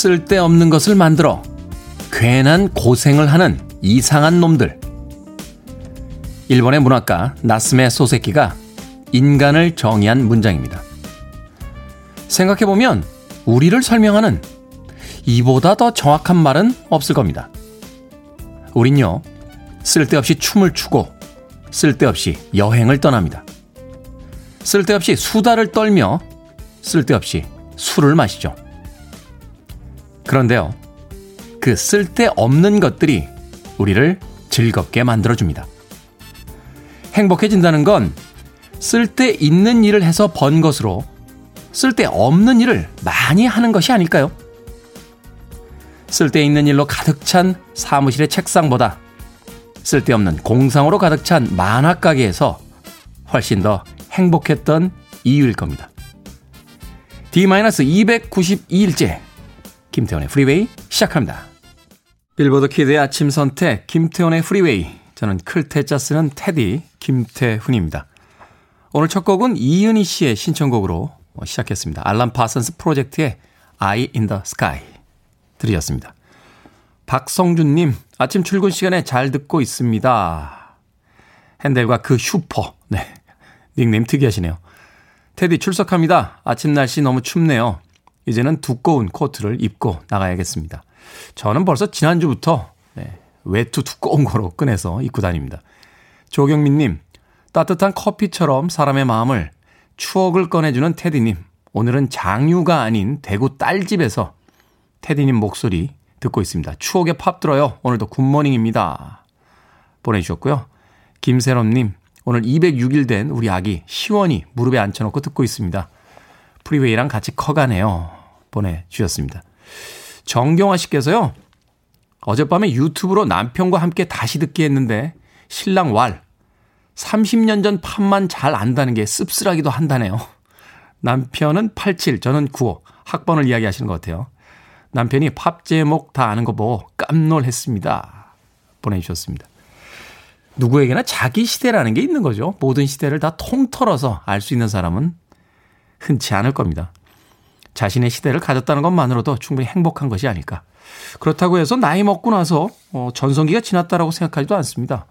쓸데없는 것을 만들어 괜한 고생을 하는 이상한 놈들. 일본의 문학가 나스메 소세키가 인간을 정의한 문장입니다. 생각해보면 우리를 설명하는 이보다 더 정확한 말은 없을 겁니다. 우린요, 쓸데없이 춤을 추고, 쓸데없이 여행을 떠납니다. 쓸데없이 수다를 떨며, 쓸데없이 술을 마시죠. 그런데요, 그 쓸데없는 것들이 우리를 즐겁게 만들어줍니다. 행복해진다는 건 쓸데있는 일을 해서 번 것으로 쓸데없는 일을 많이 하는 것이 아닐까요? 쓸데있는 일로 가득 찬 사무실의 책상보다 쓸데없는 공상으로 가득 찬 만화가게에서 훨씬 더 행복했던 이유일 겁니다. D-292일째 김태훈의 프리웨이 시작합니다. 빌보드 키드의 아침 선택 김태훈의 프리웨이 저는 클 태자 쓰는 태디 김태훈입니다. 오늘 첫 곡은 이은희 씨의 신청곡으로 시작했습니다. 알란 파슨스 프로젝트의 Eye in the Sky 들으셨습니다. 박성준님, 아침 출근 시간에 잘 듣고 있습니다. 핸델과 그 슈퍼. 네. 닉네임 특이하시네요. 태디 출석합니다. 아침 날씨 너무 춥네요. 이제는 두꺼운 코트를 입고 나가야겠습니다. 저는 벌써 지난주부터 네, 외투 두꺼운 거로 꺼내서 입고 다닙니다. 조경민님, 따뜻한 커피처럼 사람의 마음을 추억을 꺼내주는 태디님. 오늘은 장유가 아닌 대구 딸집에서 태디님 목소리 듣고 있습니다. 추억의 팝 들어요. 오늘도 굿모닝입니다. 보내주셨고요. 김세롬님, 오늘 206일 된 우리 아기 시원이 무릎에 앉혀놓고 듣고 있습니다. 프리웨이랑 같이 커가네요. 보내주셨습니다. 정경화 씨께서요. 어젯밤에 유튜브로 남편과 함께 다시 듣게 했는데 신랑 왈 30년 전 팝만 잘 안다는 게 씁쓸하기도 한다네요. 남편은 87, 저는 95. 학번을 이야기하시는 것 같아요. 남편이 팝 제목 다 아는 거 보고 깜놀했습니다. 보내주셨습니다. 누구에게나 자기 시대라는 게 있는 거죠. 모든 시대를 다 통털어서 알 수 있는 사람은 흔치 않을 겁니다. 자신의 시대를 가졌다는 것만으로도 충분히 행복한 것이 아닐까. 그렇다고 해서 나이 먹고 나서 어, 전성기가 지났다라고 생각하지도 않습니다.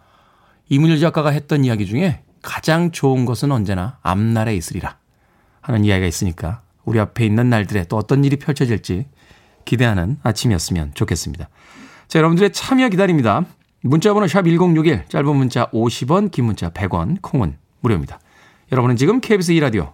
이문일 작가가 했던 이야기 중에 가장 좋은 것은 언제나 앞날에 있으리라 하는 이야기가 있으니까 우리 앞에 있는 날들에 또 어떤 일이 펼쳐질지 기대하는 아침이었으면 좋겠습니다. 자, 여러분들의 참여 기다립니다. 문자번호 샵 1061, 짧은 문자 50원, 긴 문자 100원, 콩은 무료입니다. 여러분은 지금 KBS 2라디오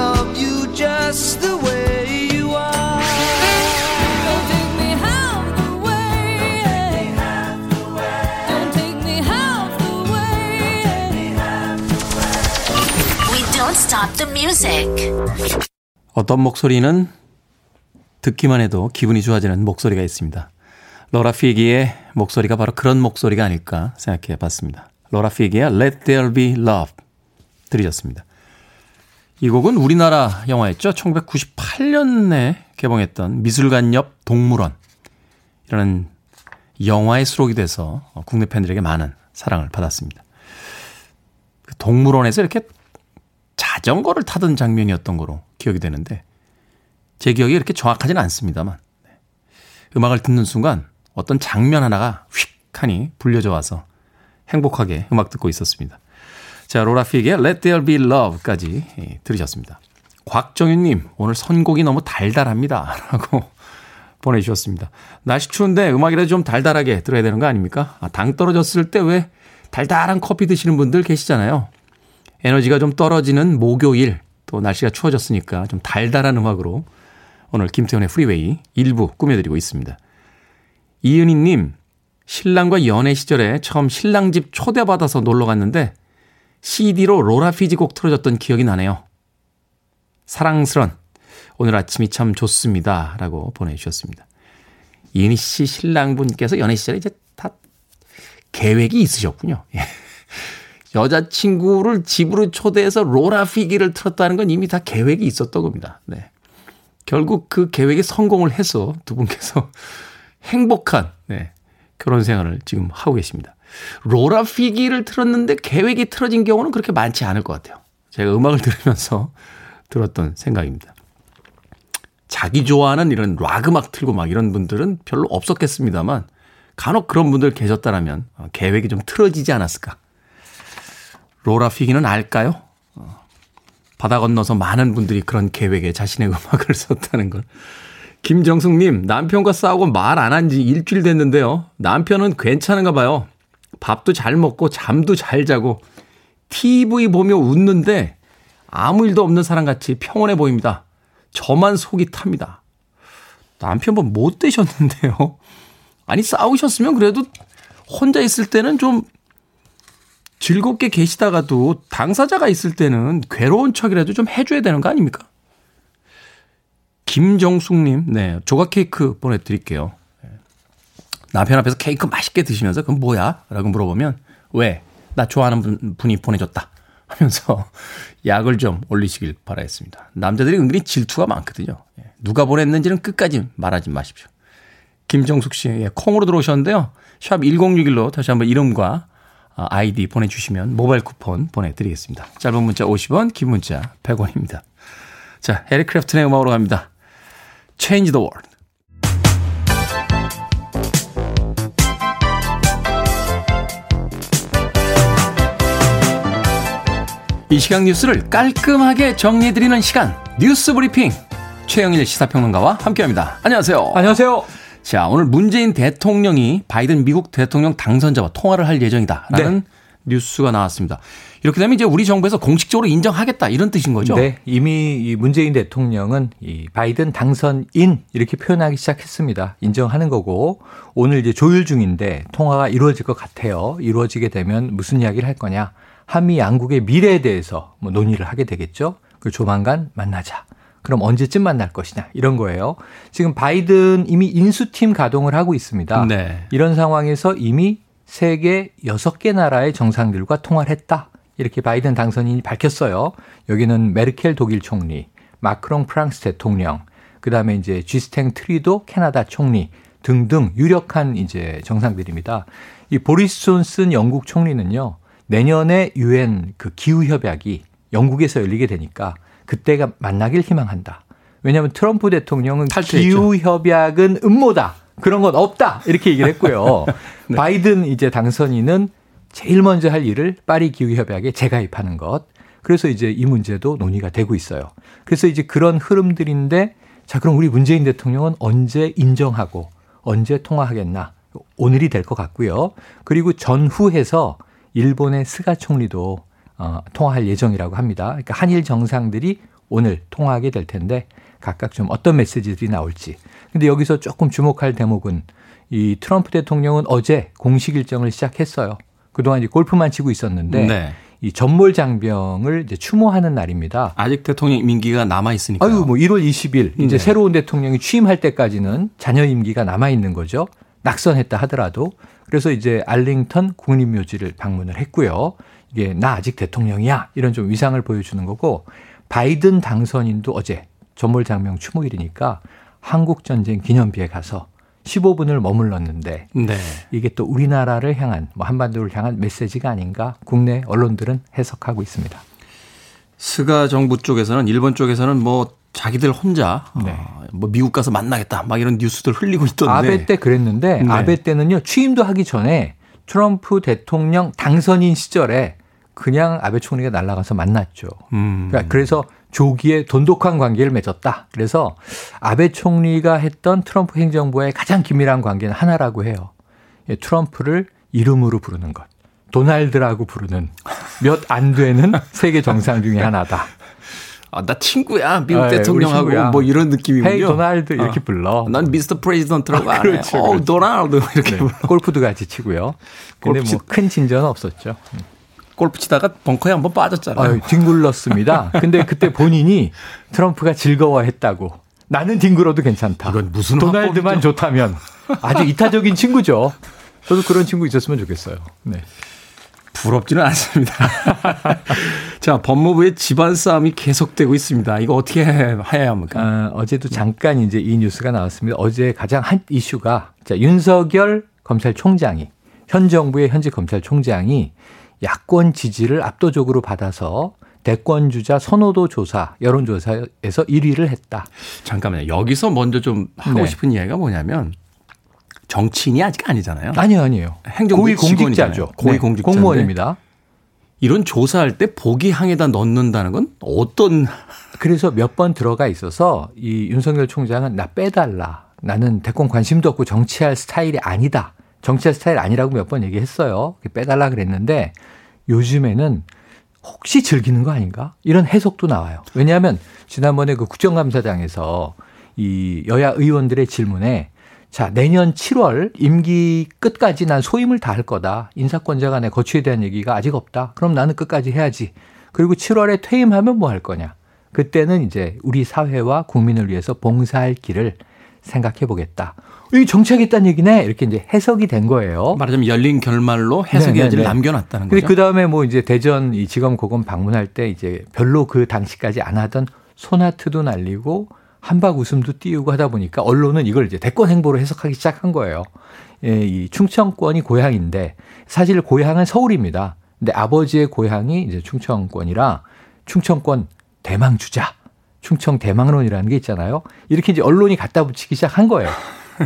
어떤 목소리는 듣기만 해도 기분이 좋아지는 목소리가 있습니다. 로라 피기의 목소리가 바로 그런 목소리가 아닐까 생각해 봤습니다. 로라 피기의 Let There Be Love 들으셨습니다. 이 곡은 우리나라 영화였죠. 1998년에 개봉했던 미술관 옆 동물원 이라는 영화의 수록이 돼서 국내 팬들에게 많은 사랑을 받았습니다. 그 동물원에서 이렇게 자전거를 타던 장면이었던 거로 기억이 되는데 제 기억이 이렇게 정확하지는 않습니다만 네. 음악을 듣는 순간 어떤 장면 하나가 휙 하니 불려져 와서 행복하게 음악 듣고 있었습니다. 자, 로라피에게 Let There Be Love까지 예, 들으셨습니다. 곽정윤님, 오늘 선곡이 너무 달달합니다. 라고 보내주셨습니다. 날씨 추운데 음악이라도 좀 달달하게 들어야 되는 거 아닙니까? 아, 당 떨어졌을 때 왜 달달한 커피 드시는 분들 계시잖아요. 에너지가 좀 떨어지는 목요일 또 날씨가 추워졌으니까 좀 달달한 음악으로 오늘 김태훈의 프리웨이 일부 꾸며드리고 있습니다. 이은희님, 신랑과 연애 시절에 처음 신랑 집 초대받아서 놀러 갔는데 CD로 로라 피지 곡 틀어줬던 기억이 나네요. 사랑스런 오늘 아침이 참 좋습니다. 라고 보내주셨습니다. 이은희 씨 신랑분께서 연애 시절에 이제 다 계획이 있으셨군요. 예. 여자친구를 집으로 초대해서 로라 피기를 틀었다는 건 이미 다 계획이 있었던 겁니다. 네. 결국 그 계획에 성공을 해서 두 분께서 행복한 네, 결혼 생활을 지금 하고 계십니다. 로라 피기를 틀었는데 계획이 틀어진 경우는 그렇게 많지 않을 것 같아요. 제가 음악을 들으면서 들었던 생각입니다. 자기 좋아하는 이런 락 음악 틀고 막 이런 분들은 별로 없었겠습니다만 간혹 그런 분들 계셨다라면 어, 계획이 좀 틀어지지 않았을까. 로라 피기는 알까요? 어, 바다 건너서 많은 분들이 그런 계획에 자신의 음악을 썼다는 걸. 김정숙님, 남편과 싸우고 말 안 한 지 일주일 됐는데요. 남편은 괜찮은가 봐요. 밥도 잘 먹고 잠도 잘 자고 TV 보며 웃는데 아무 일도 없는 사람 같이 평온해 보입니다. 저만 속이 탑니다. 남편분 못 되셨는데요. 아니 싸우셨으면 그래도 혼자 있을 때는 좀 즐겁게 계시다가도 당사자가 있을 때는 괴로운 척이라도 좀 해줘야 되는 거 아닙니까? 김정숙님, 네, 조각 케이크 보내드릴게요. 네. 남편 앞에서 케이크 맛있게 드시면서 그건 뭐야? 라고 물어보면 왜? 나 좋아하는 분, 분이 보내줬다. 하면서 약을 좀 올리시길 바라겠습니다. 남자들이 은근히 질투가 많거든요. 예. 누가 보냈는지는 끝까지 말하지 마십시오. 김정숙 씨, 예, 콩으로 들어오셨는데요. 샵 1061로 다시 한번 이름과 아, 아이디 보내주시면 모바일 쿠폰 보내드리겠습니다. 짧은 문자 50원, 긴 문자 100원입니다. 자, 에릭 클랩튼의 음악으로 갑니다. Change the World. 이 시각 뉴스를 깔끔하게 정리해드리는 시간, 뉴스 브리핑. 최영일 시사평론가와 함께합니다. 안녕하세요. 안녕하세요. 자, 오늘 문재인 대통령이 바이든 미국 대통령 당선자와 통화를 할 예정이다라는 네. 뉴스가 나왔습니다. 이렇게 되면 이제 우리 정부에서 공식적으로 인정하겠다 이런 뜻인 거죠? 네, 이미 이 문재인 대통령은 이 바이든 당선인 이렇게 표현하기 시작했습니다. 인정하는 거고 오늘 이제 조율 중인데 통화가 이루어질 것 같아요. 이루어지게 되면 무슨 이야기를 할 거냐? 한미 양국의 미래에 대해서 뭐 논의를 하게 되겠죠. 그 조만간 만나자. 그럼 언제쯤 만날 것이냐 이런 거예요. 지금 바이든 이미 인수팀 가동을 하고 있습니다. 네. 이런 상황에서 이미 세계 6개 나라의 정상들과 통화를 했다. 이렇게 바이든 당선인이 밝혔어요. 여기는 메르켈 독일 총리, 마크롱 프랑스 대통령, 그다음에 이제 쥐스탱 트리도 캐나다 총리 등등 유력한 이제 정상들입니다. 이 보리스 존슨 영국 총리는요. 내년에 유엔 그 기후 협약이 영국에서 열리게 되니까 그때가 만나길 희망한다. 왜냐하면 트럼프 대통령은 기후 협약은 음모다. 그런 건 없다. 이렇게 얘기를 했고요. 네. 바이든 이제 당선인은 제일 먼저 할 일을 파리 기후 협약에 재가입하는 것. 그래서 이제 이 문제도 논의가 되고 있어요. 그래서 이제 그런 흐름들인데 자 그럼 우리 문재인 대통령은 언제 인정하고 언제 통화하겠나? 오늘이 될 것 같고요. 그리고 전후해서 일본의 스가 총리도 어, 통화할 예정이라고 합니다. 그러니까 한일 정상들이 오늘 통화하게 될 텐데 각각 좀 어떤 메시지들이 나올지. 근데 여기서 조금 주목할 대목은 이 트럼프 대통령은 어제 공식 일정을 시작했어요. 그동안 이제 골프만 치고 있었는데 네. 이 전몰 장병을 이제 추모하는 날입니다. 아직 대통령 임기가 남아 있으니까. 아유, 뭐 1월 20일 이제 네. 새로운 대통령이 취임할 때까지는 자녀 임기가 남아 있는 거죠. 낙선했다 하더라도 그래서 이제 알링턴 국립묘지를 방문을 했고요. 이게 나 아직 대통령이야 이런 좀 위상을 보여주는 거고 바이든 당선인도 어제 전몰 장명 추모일이니까 한국 전쟁 기념비에 가서 15분을 머물렀는데 네. 이게 또 우리나라를 향한 뭐 한반도를 향한 메시지가 아닌가 국내 언론들은 해석하고 있습니다. 스가 정부 쪽에서는 일본 쪽에서는 뭐 자기들 혼자 네. 어, 뭐 미국 가서 만나겠다 막 이런 뉴스들 흘리고 있던데 아베 때 그랬는데 네. 아베 때는요 취임도 하기 전에 트럼프 대통령 당선인 시절에 그냥 아베 총리가 날아가서 만났죠. 음. 그러니까 그래서 조기에 돈독한 관계를 맺었다. 그래서 아베 총리가 했던 트럼프 행정부의 가장 긴밀한 관계는 하나라고 해요. 예, 트럼프를 이름으로 부르는 것. 도날드라고 부르는 몇 안 되는 세계 정상 중의 하나다. 아, 나 친구야. 미국 아, 대통령하고 친구야. 뭐 이런 느낌이군요. Hey 도날드 이렇게 어. 불러. 난 Mr. President라고 아, 그렇죠, 어, 그렇죠. 도날드 이렇게 네. 불러. 골프도 같이 치고요. 근데 뭐 큰 진전은 없었죠. 골프 치다가 벙커에 한번 빠졌잖아요. 아, 뒹굴렀습니다. 근데 그때 본인이 트럼프가 즐거워했다고. 나는 뒹굴어도 괜찮다. 이건 무슨 도날드만 좋다면 아주 이타적인 친구죠. 저도 그런 친구 있었으면 좋겠어요. 네. 부럽지는 않습니다. 자, 법무부의 집안 싸움이 계속되고 있습니다. 이거 어떻게 해야 합니까? 아, 어제도 잠깐 이제 이 뉴스가 나왔습니다. 어제 가장 한 이슈가 자, 윤석열 검찰총장이 현 정부의 현재 검찰총장이 야권 지지를 압도적으로 받아서 대권 주자 선호도 조사, 여론조사에서 1위를 했다. 잠깐만요. 여기서 먼저 좀 하고 네. 싶은 이야기가 뭐냐면 정치인이 아직 아니잖아요. 아니요, 아니에요. 행정부 고위 공직자죠. 고위 네, 공직자 공무원입니다. 이런 조사할 때 보기항에다 넣는다는 건 어떤 그래서 몇 번 들어가 있어서 이 윤석열 총장은 나 빼달라. 나는 대권 관심도 없고 정치할 스타일이 아니다. 정치할 스타일 아니라고 몇 번 얘기했어요. 빼달라 그랬는데 요즘에는 혹시 즐기는 거 아닌가? 이런 해석도 나와요. 왜냐하면 지난번에 그 국정감사장에서 이 여야 의원들의 질문에 자, 내년 7월 임기 끝까지 난 소임을 다할 거다. 인사권자 간의 거취에 대한 얘기가 아직 없다. 그럼 나는 끝까지 해야지. 그리고 7월에 퇴임하면 뭐 할 거냐. 그때는 이제 우리 사회와 국민을 위해서 봉사할 길을 생각해 보겠다. 이 정치하겠다는 얘기네. 이렇게 이제 해석이 된 거예요. 말하자면 열린 결말로 해석의 네네네. 여지를 남겨놨다는 거죠. 그 다음에 뭐 이제 대전 이 지검 고검 방문할 때 이제 별로 그 당시까지 안 하던 소나트도 날리고 한박 웃음도 띄우고 하다 보니까 언론은 이걸 이제 대권 행보로 해석하기 시작한 거예요. 예, 이 충청권이 고향인데 사실 고향은 서울입니다. 근데 아버지의 고향이 이제 충청권이라 충청권 대망 주자. 충청 대망론이라는 게 있잖아요. 이렇게 이제 언론이 갖다 붙이기 시작한 거예요.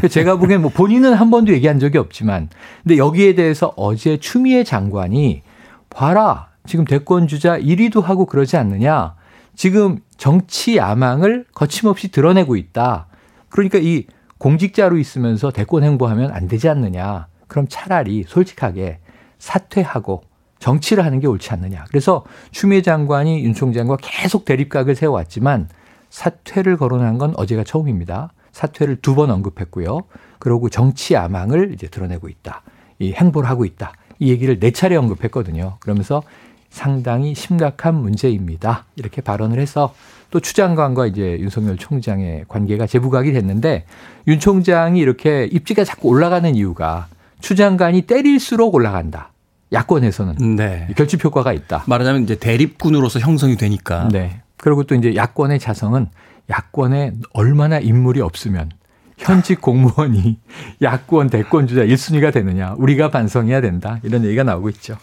제가 보기엔 뭐 본인은 한 번도 얘기한 적이 없지만 근데 여기에 대해서 어제 추미애 장관이 봐라. 지금 대권 주자 1위도 하고 그러지 않느냐. 지금 정치 야망을 거침없이 드러내고 있다. 그러니까 이 공직자로 있으면서 대권 행보하면 안 되지 않느냐. 그럼 차라리 솔직하게 사퇴하고 정치를 하는 게 옳지 않느냐. 그래서 추미애 장관이 윤 총장과 계속 대립각을 세워왔지만 사퇴를 거론한 건 어제가 처음입니다. 사퇴를 두 번 언급했고요. 그러고 정치 야망을 이제 드러내고 있다. 이 행보를 하고 있다. 이 얘기를 네 차례 언급했거든요. 그러면서 상당히 심각한 문제입니다. 이렇게 발언을 해서 또 추 장관과 이제 윤석열 총장의 관계가 재부각이 됐는데 윤 총장이 이렇게 입지가 자꾸 올라가는 이유가 추 장관이 때릴수록 올라간다. 야권에서는 네. 결집 효과가 있다. 말하자면 이제 대립군으로서 형성이 되니까. 네. 그리고 또 이제 야권의 자성은 야권에 얼마나 인물이 없으면 현직 공무원이 야권 대권 주자 1순위가 되느냐. 우리가 반성해야 된다. 이런 얘기가 나오고 있죠.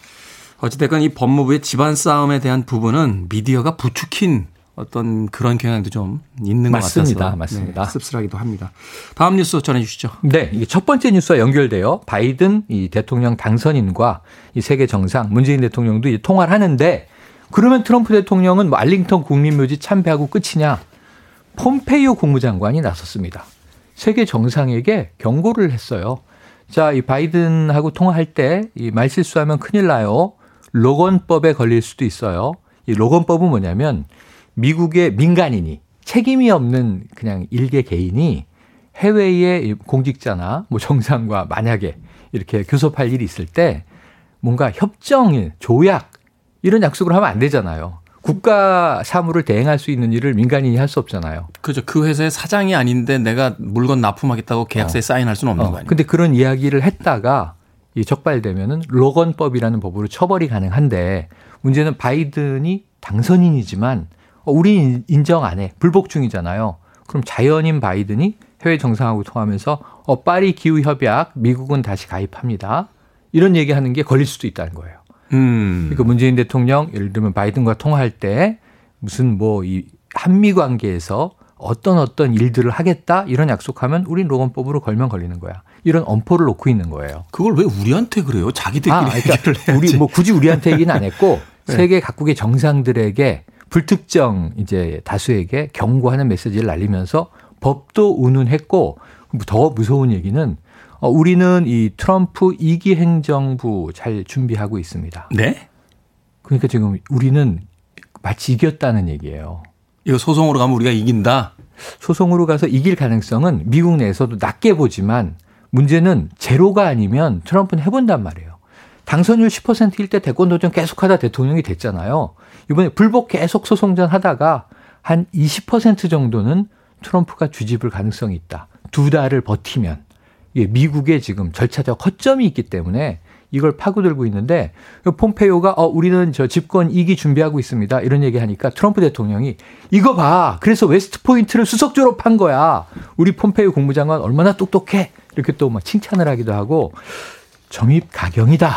어찌됐건 이 법무부의 집안 싸움에 대한 부분은 미디어가 부추긴 어떤 그런 경향도 좀 있는 맞습니다. 것 같아서 맞습니다. 네, 씁쓸하기도 합니다. 다음 뉴스 전해 주시죠. 네, 이게 첫 번째 뉴스와 연결돼요. 바이든 이 대통령 당선인과 이 세계 정상 문재인 대통령도 이제 통화를 하는데 그러면 트럼프 대통령은 뭐 알링턴 국립묘지 참배하고 끝이냐? 폼페이오 국무장관이 나섰습니다. 세계 정상에게 경고를 했어요. 자, 이 바이든하고 통화할 때 이 말실수하면 큰일 나요. 로건법에 걸릴 수도 있어요. 이 로건법은 뭐냐면 미국의 민간인이 책임이 없는 그냥 일개 개인이 해외의 공직자나 뭐 정상과 만약에 이렇게 교섭할 일이 있을 때 뭔가 협정, 조약 이런 약속을 하면 안 되잖아요. 국가 사무를 대행할 수 있는 일을 민간인이 할 수 없잖아요. 그죠. 그 회사의 사장이 아닌데 내가 물건 납품하겠다고 계약서에 어. 사인할 수는 없는 어. 거 아니에요. 근데 그런 이야기를 했다가 이 적발되면은 로건법이라는 법으로 처벌이 가능한데 문제는 바이든이 당선인이지만 어, 우리 인정 안 해. 불복 중이잖아요. 그럼 자연인 바이든이 해외 정상하고 통하면서 어, 파리 기후 협약 미국은 다시 가입합니다. 이런 얘기하는 게 걸릴 수도 있다는 거예요. 음. 그러니까 문재인 대통령 예를 들면 바이든과 통화할 때 무슨 뭐 이 한미 관계에서 어떤 어떤 일들을 하겠다 이런 약속하면 우린 로건법으로 걸면 걸리는 거야. 이런 엄포를 놓고 있는 거예요. 그걸 왜 우리한테 그래요? 자기들끼리 아, 그러니까. 우리 뭐 굳이 우리한테 얘기는 안 했고 네. 세계 각국의 정상들에게 불특정 이제 다수에게 경고하는 메시지를 날리면서 법도 운운했고 더 무서운 얘기는 어, 우리는 이 트럼프 2기 행정부 잘 준비하고 있습니다. 네? 그러니까 지금 우리는 마치 이겼다는 얘기예요. 이거 소송으로 가면 우리가 이긴다? 소송으로 가서 이길 가능성은 미국 내에서도 낮게 보지만 문제는 제로가 아니면 트럼프는 해본단 말이에요. 당선율 10%일 때 대권 도전 계속하다 대통령이 됐잖아요. 이번에 불복 계속 소송전 하다가 한 20% 정도는 트럼프가 뒤집을 가능성이 있다. 두 달을 버티면. 이게 미국에 지금 절차적 허점이 있기 때문에 이걸 파고들고 있는데 폼페이오가 어 우리는 저 집권 2기 준비하고 있습니다. 이런 얘기 하니까 트럼프 대통령이 이거 봐. 그래서 웨스트 포인트를 수석 졸업한 거야. 우리 폼페이오 국무장관 얼마나 똑똑해. 이렇게 또 막 칭찬을 하기도 하고 점입 가경이다.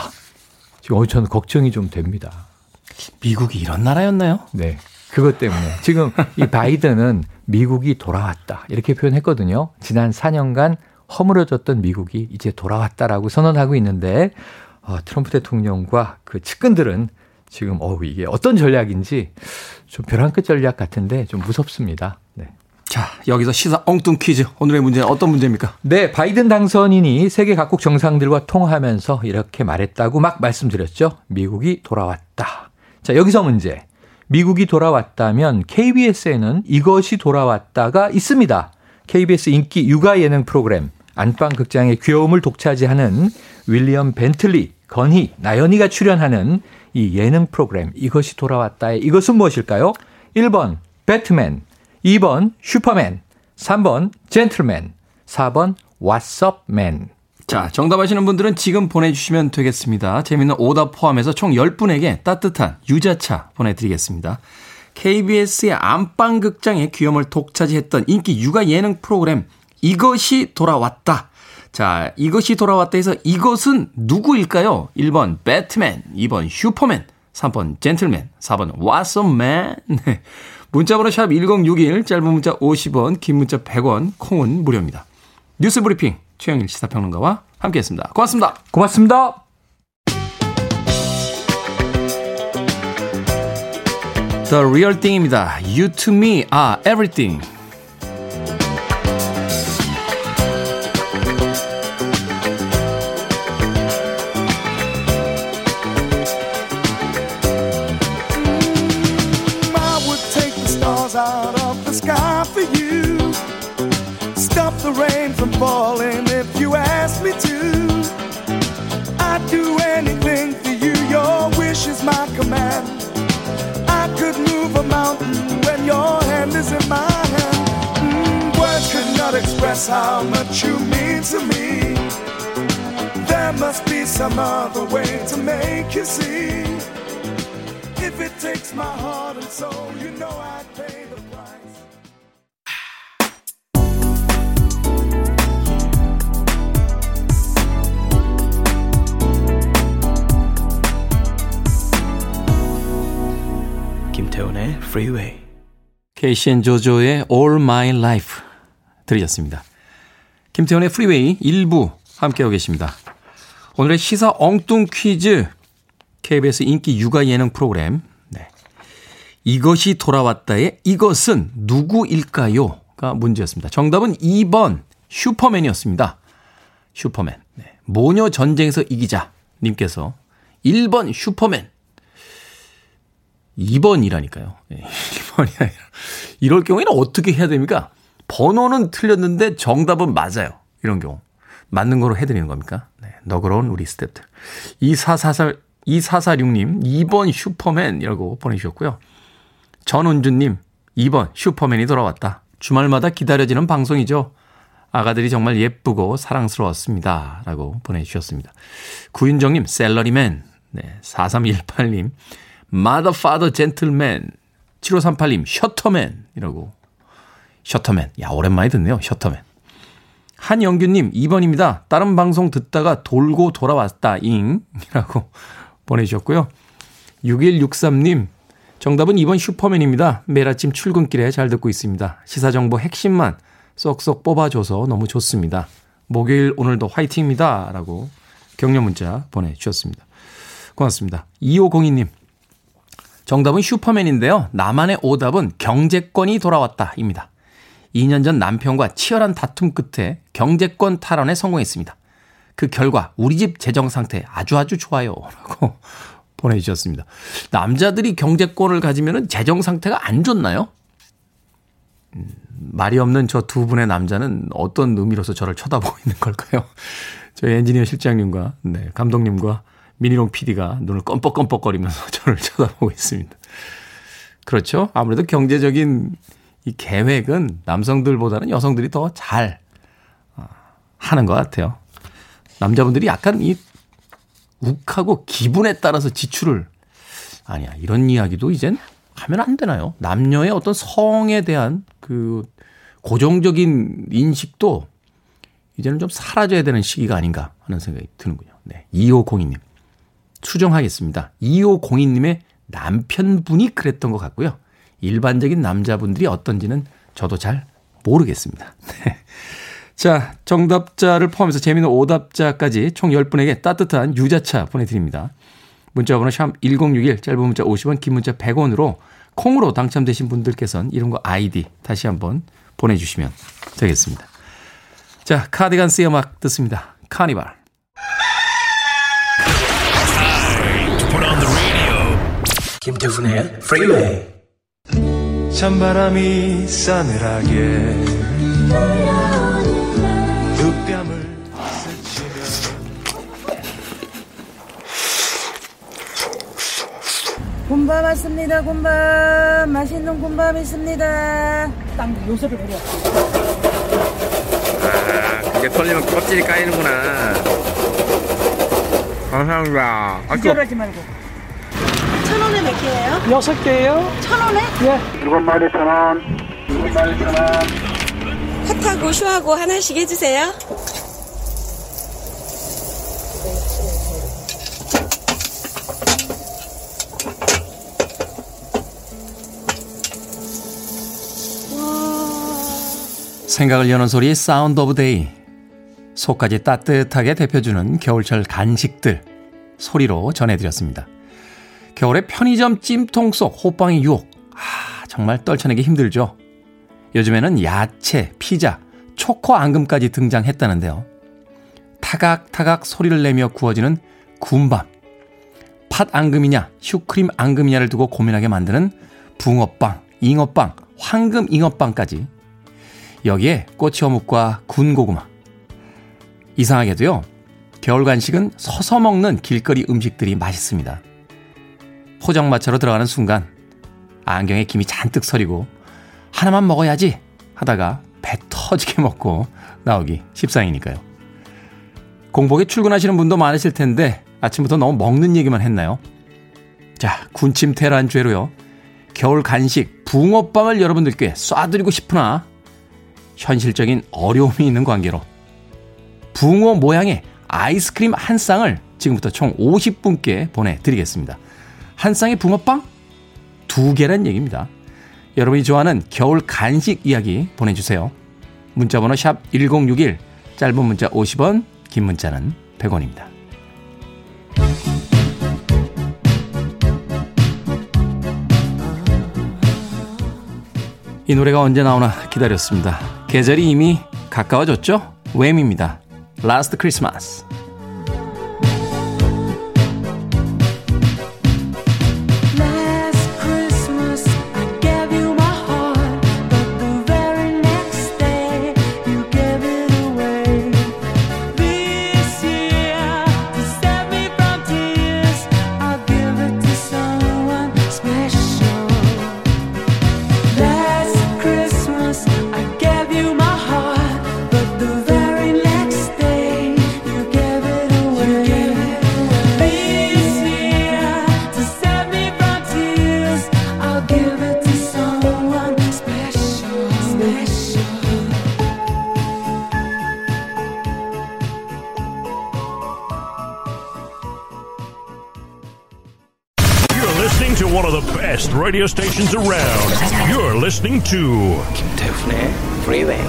지금 어 저는 걱정이 좀 됩니다. 미국이 이런 나라였나요? 네. 그것 때문에 지금 이 바이든은 미국이 돌아왔다. 이렇게 표현했거든요. 지난 4년간 허물어졌던 미국이 이제 돌아왔다라고 선언하고 있는데 어, 트럼프 대통령과 그 측근들은 지금 어우 이게 어떤 전략인지 좀 벼랑 끝 전략 같은데 좀 무섭습니다. 네. 자, 여기서 시사 엉뚱 퀴즈. 오늘의 문제는 어떤 문제입니까? 네, 바이든 당선인이 세계 각국 정상들과 통화하면서 이렇게 말했다고 막 말씀드렸죠. 미국이 돌아왔다. 자, 여기서 문제. 미국이 돌아왔다면 KBS에는 이것이 돌아왔다가 있습니다. KBS 인기 육아 예능 프로그램 안방 극장의 귀여움을 독차지하는 윌리엄 벤틀리, 건희, 나연이가 출연하는 이 예능 프로그램 이것이 돌아왔다의 이것은 무엇일까요? 1번 배트맨, 2번 슈퍼맨, 3번 젠틀맨, 4번 왓썹맨. 자, 정답하시는 분들은 지금 보내주시면 되겠습니다. 재밌는 오답 포함해서 총 10분에게 따뜻한 유자차 보내드리겠습니다. KBS의 안방극장의 귀염을 독차지했던 인기 육아 예능 프로그램 이것이 돌아왔다. 자, 이것이 돌아왔다 해서 이것은 누구일까요? 1번 배트맨, 2번 슈퍼맨, 3번 젠틀맨, 4번 왓썸맨. 네. 문자번호 샵 1061, 짧은 문자 50원, 긴 문자 100원, 콩은 무료입니다. 뉴스 브리핑, 최영일 시사평론가와 함께했습니다. 고맙습니다. 고맙습니다. The Real Thing입니다. You to me are everything. Falling if you ask me to. I'd do anything for you, your wish is my command. I could move a mountain when your hand is in my hand. Mm, words could not express how much you mean to me. There must be some other way to make you see. If it takes my heart and soul, you know I'd 김태훈의 Freeway. 케이시 조조의 All My Life 들으셨습니다. 김태훈의 Freeway 1부 함께하고 계십니다. 오늘의 시사 엉뚱 퀴즈 KBS 인기 육아 예능 프로그램 네. 이것이 돌아왔다의 이것은 누구일까요? 가 문제였습니다. 정답은 2번 슈퍼맨이었습니다. 슈퍼맨. 네. 모녀 전쟁에서 이기자 님께서 1번 슈퍼맨 2번이라니까요. 1번이 아니라. 이럴 경우에는 어떻게 해야 됩니까? 번호는 틀렸는데 정답은 맞아요. 이런 경우. 맞는 거로 해드리는 겁니까? 네, 너그러운 우리 스탭들. 2444, 2446님, 2번 슈퍼맨이라고 보내주셨고요. 전은주님, 2번 슈퍼맨이 돌아왔다. 주말마다 기다려지는 방송이죠. 아가들이 정말 예쁘고 사랑스러웠습니다. 라고 보내주셨습니다. 구윤정님, 셀러리맨. 네, 4318님, Mother, Father, Gentleman. 7538님, 셔터맨이라고. 셔터맨. 야, 오랜만에 듣네요. 셔터맨. 한영규님, 2번입니다. 다른 방송 듣다가 돌고 돌아왔다, 잉. 이라고 보내주셨고요. 6163님, 정답은 2번 슈퍼맨입니다. 매일 아침 출근길에 잘 듣고 있습니다. 시사정보 핵심만 쏙쏙 뽑아줘서 너무 좋습니다. 목요일 오늘도 화이팅입니다. 라고 격려 문자 보내주셨습니다. 고맙습니다. 2502님, 정답은 슈퍼맨인데요. 나만의 오답은 경제권이 돌아왔다입니다. 2년 전 남편과 치열한 다툼 끝에 경제권 탈환에 성공했습니다. 그 결과 우리 집 재정 상태 아주 아주 좋아요. 라고 보내주셨습니다. 남자들이 경제권을 가지면 재정 상태가 안 좋나요? 음, 말이 없는 저 두 분의 남자는 어떤 의미로서 저를 쳐다보고 있는 걸까요? 저희 엔지니어 실장님과 네, 감독님과 미니롱 PD가 눈을 껌뻑껌뻑거리면서 저를 쳐다보고 있습니다. 그렇죠. 아무래도 경제적인 이 계획은 남성들보다는 여성들이 더 잘, 어, 하는 것 같아요. 남자분들이 약간 이 욱하고 기분에 따라서 지출을 아니야 이런 이야기도 이젠 하면 안 되나요? 남녀의 어떤 성에 대한 그 고정적인 인식도 이제는 좀 사라져야 되는 시기가 아닌가 하는 생각이 드는군요. 네. 2502님. 추정하겠습니다. 2502님의 남편분이 그랬던 것 같고요. 일반적인 남자분들이 어떤지는 저도 잘 모르겠습니다. 네. 자, 정답자를 포함해서 재미있는 오답자까지 총 10분에게 따뜻한 유자차 보내드립니다. 문자번호 샵 1061, 짧은 문자 50원, 긴 문자 100원으로 콩으로 당첨되신 분들께서는 이름과 아이디 다시 한번 보내주시면 되겠습니다. 자, 카디건스의 음악 듣습니다. 카니발. 김태훈의 프리웨이 찬바람이 싸늘하게 뺨을 곰밤 왔습니다 곰밤. 맛있는 곰밤 있습니다. 땅 요새를 부려. 아 그게 털리면 껍질이 까이는구나. 감사합니다. 아, 기절하지 말고 천 원에 몇 개예요? 여섯 개예요. 천 원에? 예. 일곱 마리 천 원. 일곱 마리 천 원. 핫하고 슈하고 하나씩 해주세요. 생각을 여는 소리 Sound of Day. 속까지 따뜻하게 데펴주는 겨울철 간식들 소리로 전해드렸습니다. 겨울에 편의점 찜통 속 호빵의 유혹. 아, 정말 떨쳐내기 힘들죠. 요즘에는 야채, 피자, 초코 앙금까지 등장했다는데요. 타각타각 소리를 내며 구워지는 군밤. 팥 앙금이냐, 슈크림 앙금이냐를 두고 고민하게 만드는 붕어빵, 잉어빵, 황금 잉어빵까지. 여기에 꼬치 어묵과 군고구마. 이상하게도요, 겨울 간식은 서서 먹는 길거리 음식들이 맛있습니다. 포장마차로 들어가는 순간 안경에 김이 잔뜩 서리고 하나만 먹어야지 하다가 배 터지게 먹고 나오기 십상이니까요. 공복에 출근하시는 분도 많으실 텐데 아침부터 너무 먹는 얘기만 했나요? 자, 군침 테란 죄로요. 겨울 간식 붕어빵을 여러분들께 쏴드리고 싶으나 현실적인 어려움이 있는 관계로 붕어 모양의 아이스크림 한 쌍을 지금부터 총 50분께 보내드리겠습니다. 한 쌍의 붕어빵? 두 개란 얘기입니다. 여러분이 좋아하는 겨울 간식 이야기 보내주세요. 문자번호 샵 1061, 짧은 문자 50원, 긴 문자는 100원입니다. 이 노래가 언제 나오나 기다렸습니다. 계절이 이미 가까워졌죠? 웸입니다. Christmas. radio stations around. You're listening to 김태훈의 Freeway.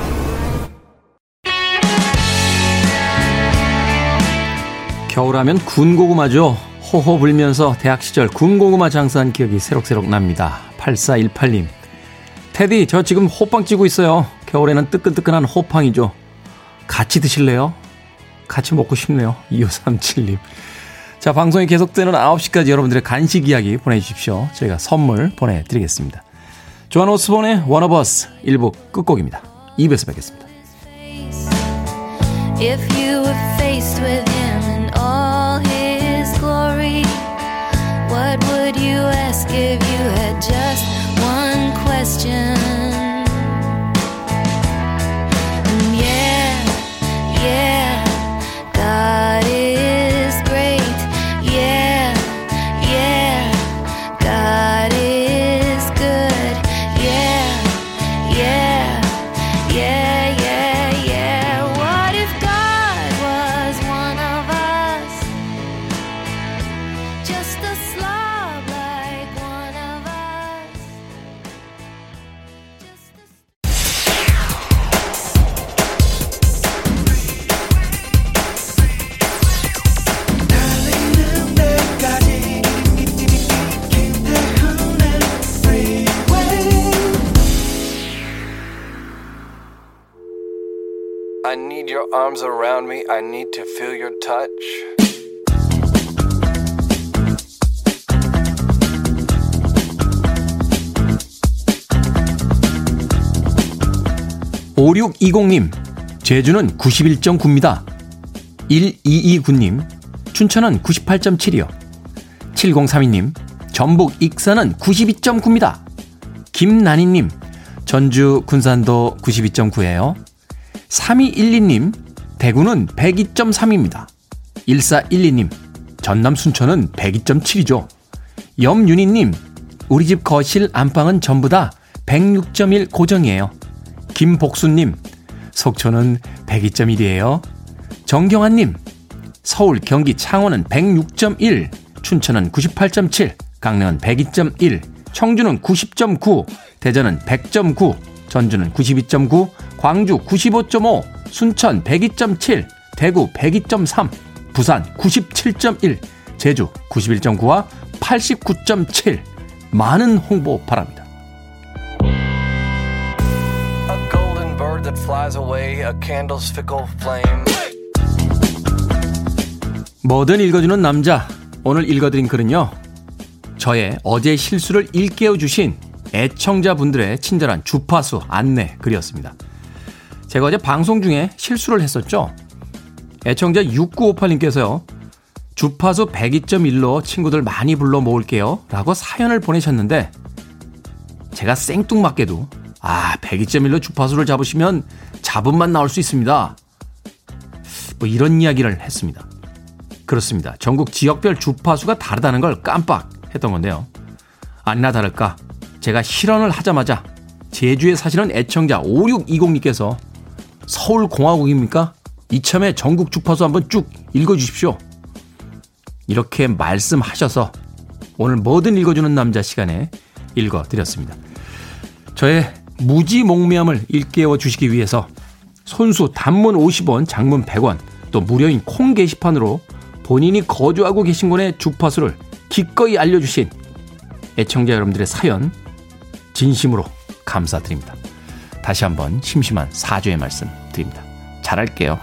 겨울하면 군고구마죠. 호호 불면서 대학 시절 군고구마 장사한 기억이 새록새록 납니다. 8418님. 테디, 저 지금 호빵 찌고 있어요. 겨울에는 뜨끈뜨끈한 호빵이죠. 같이 드실래요? 같이 먹고 싶네요. 2537님. 자, 방송이 계속되는 9시까지 여러분들의 간식 이야기 보내주십시오. 저희가 선물 보내드리겠습니다. 조한 오스본의 워너버스 1부 끝곡입니다. 2부에서 뵙겠습니다. If you were faced with him in all his glory, what would you ask if you had just one question? Your arms around me. I need to feel your touch. 5620님, 제주는 91.9입니다. 1229님, 춘천은 98.7이요. 7032님, 전북 익산은 92.9입니다. 김난희님, 전주 군산도 92.9예요. 3212님, 대구는 102.3입니다. 1412님, 전남 순천은 102.7이죠. 염윤희님, 우리 집 거실 안방은 전부 다 106.1 고정이에요. 김복수님, 속초는 102.1이에요. 정경환님, 서울, 경기, 창원은 106.1, 춘천은 98.7, 강릉은 102.1, 청주는 90.9, 대전은 100.9, 전주는 92.9, 광주 95.5, 순천 102.7, 대구 102.3, 부산 97.1, 제주 91.9와 89.7. 많은 홍보 바랍니다. A golden bird that flies away, a candle's fickle flame. 뭐든 읽어주는 남자. 오늘 읽어드린 글은요. 저의 어제 실수를 일깨워 주신 애청자분들의 친절한 주파수 안내 글이었습니다. 제가 어제 방송 중에 실수를 했었죠. 애청자 6958님께서요. 주파수 102.1로 친구들 많이 불러 모을게요. 라고 사연을 보내셨는데 제가 생뚱맞게도 아 102.1로 주파수를 잡으시면 잡음만 나올 수 있습니다. 뭐 이런 이야기를 했습니다. 그렇습니다. 전국 지역별 주파수가 다르다는 걸 깜빡 했던 건데요. 아니나 다를까 제가 실언을 하자마자 제주에 사시는 애청자 5620님께서 서울공화국입니까? 이참에 전국 주파수 한번 쭉 읽어주십시오. 이렇게 말씀하셔서 오늘 뭐든 읽어주는 남자 시간에 읽어드렸습니다. 저의 무지몽매함을 일깨워 주시기 위해서 손수 단문 50원, 장문 100원, 또 무료인 콩 게시판으로 본인이 거주하고 계신 곳의 주파수를 기꺼이 알려주신 애청자 여러분들의 사연 진심으로 감사드립니다. 다시 한번 심심한 사죄의 말씀 드립니다. 잘할게요.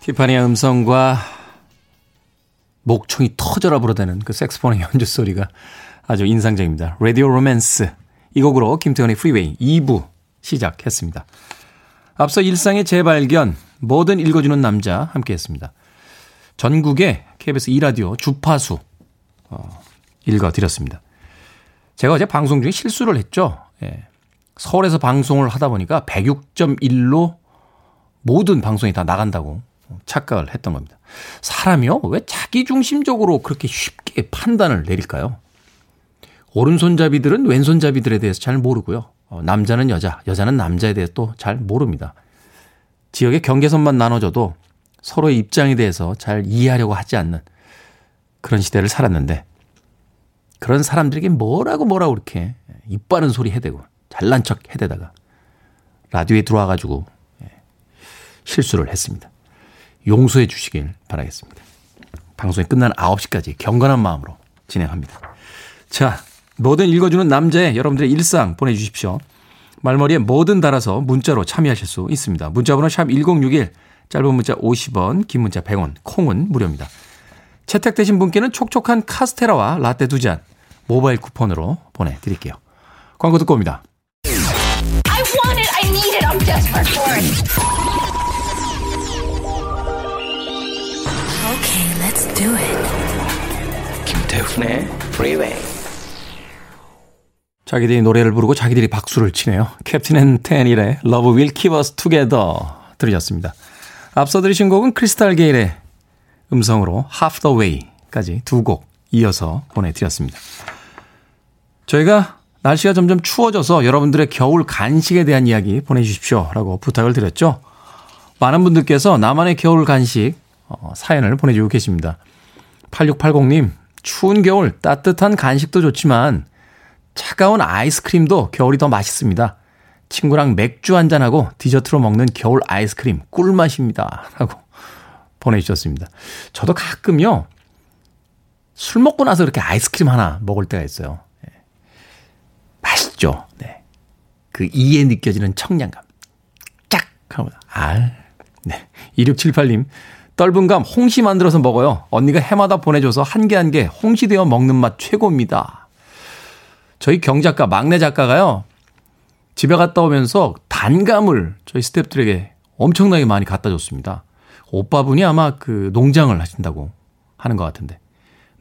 티파니의 음성과 목청이 터져라 불어대는 그 색스폰의 연주 소리가 아주 인상적입니다. 라디오 로맨스 이 곡으로 김태현의 프리웨이 2부 시작했습니다. 앞서 일상의 재발견 뭐든 읽어주는 남자 함께 했습니다. 전국의 KBS 2라디오 주파수 어, 읽어드렸습니다. 제가 어제 방송 중에 실수를 했죠. 예. 서울에서 방송을 하다 보니까 106.1로 모든 방송이 다 나간다고 착각을 했던 겁니다. 사람이요? 왜 자기중심적으로 그렇게 쉽게 판단을 내릴까요? 오른손잡이들은 왼손잡이들에 대해서 잘 모르고요. 어, 남자는 여자, 여자는 남자에 대해서 또 잘 모릅니다. 지역의 경계선만 나눠줘도 서로의 입장에 대해서 잘 이해하려고 하지 않는 그런 시대를 살았는데 그런 사람들에게 뭐라고 뭐라고 이렇게 입 바른 소리 해대고 잘난 척 해대다가 라디오에 들어와 가지고 예, 실수를 했습니다. 용서해 주시길 바라겠습니다. 방송이 끝나는 9시까지 경건한 마음으로 진행합니다. 자, 뭐든 읽어주는 남자의 여러분들의 일상 보내주십시오. 말머리에 뭐든 달아서 문자로 참여하실 수 있습니다. 문자번호 샵 1061, 짧은 문자 50원, 긴 문자 100원, 콩은 무료입니다. 채택되신 분께는 촉촉한 카스테라와 라떼 두 잔 모바일 쿠폰으로 보내드릴게요. 광고 듣고 옵니다. I need it, I'm desperate for it. Okay, let's do it. 김태훈의 Freeway. 자기들이 노래를 부르고 자기들이 박수를 치네요. 캡틴 앤 테닐의 Love Will Keep Us Together 들으셨습니다. 앞서 들으신 곡은 크리스탈 게일의 음성으로 Half the Way까지 두 곡 이어서 보내드렸습니다. 저희가 날씨가 점점 추워져서 여러분들의 겨울 간식에 대한 이야기 보내주십시오. 라고 부탁을 드렸죠. 많은 분들께서 나만의 겨울 간식 어, 사연을 보내주고 계십니다. 8680님, 추운 겨울 따뜻한 간식도 좋지만 차가운 아이스크림도 겨울이 더 맛있습니다. 친구랑 맥주 한잔하고 디저트로 먹는 겨울 아이스크림 꿀맛입니다. 라고 보내주셨습니다. 저도 가끔요, 술 먹고 나서 이렇게 아이스크림 하나 먹을 때가 있어요. 네. 맛있죠. 네. 그 이에 느껴지는 청량감. 쫙 가보다. 아, 네. 2678님. 떫은 감 홍시 만들어서 먹어요. 언니가 해마다 보내줘서 한 개 한 개 홍시 되어 먹는 맛 최고입니다. 저희 경작가, 막내 작가가요. 집에 갔다 오면서 단감을 저희 스탭들에게 엄청나게 많이 갖다 줬습니다. 오빠분이 아마 그 농장을 하신다고 하는 것 같은데.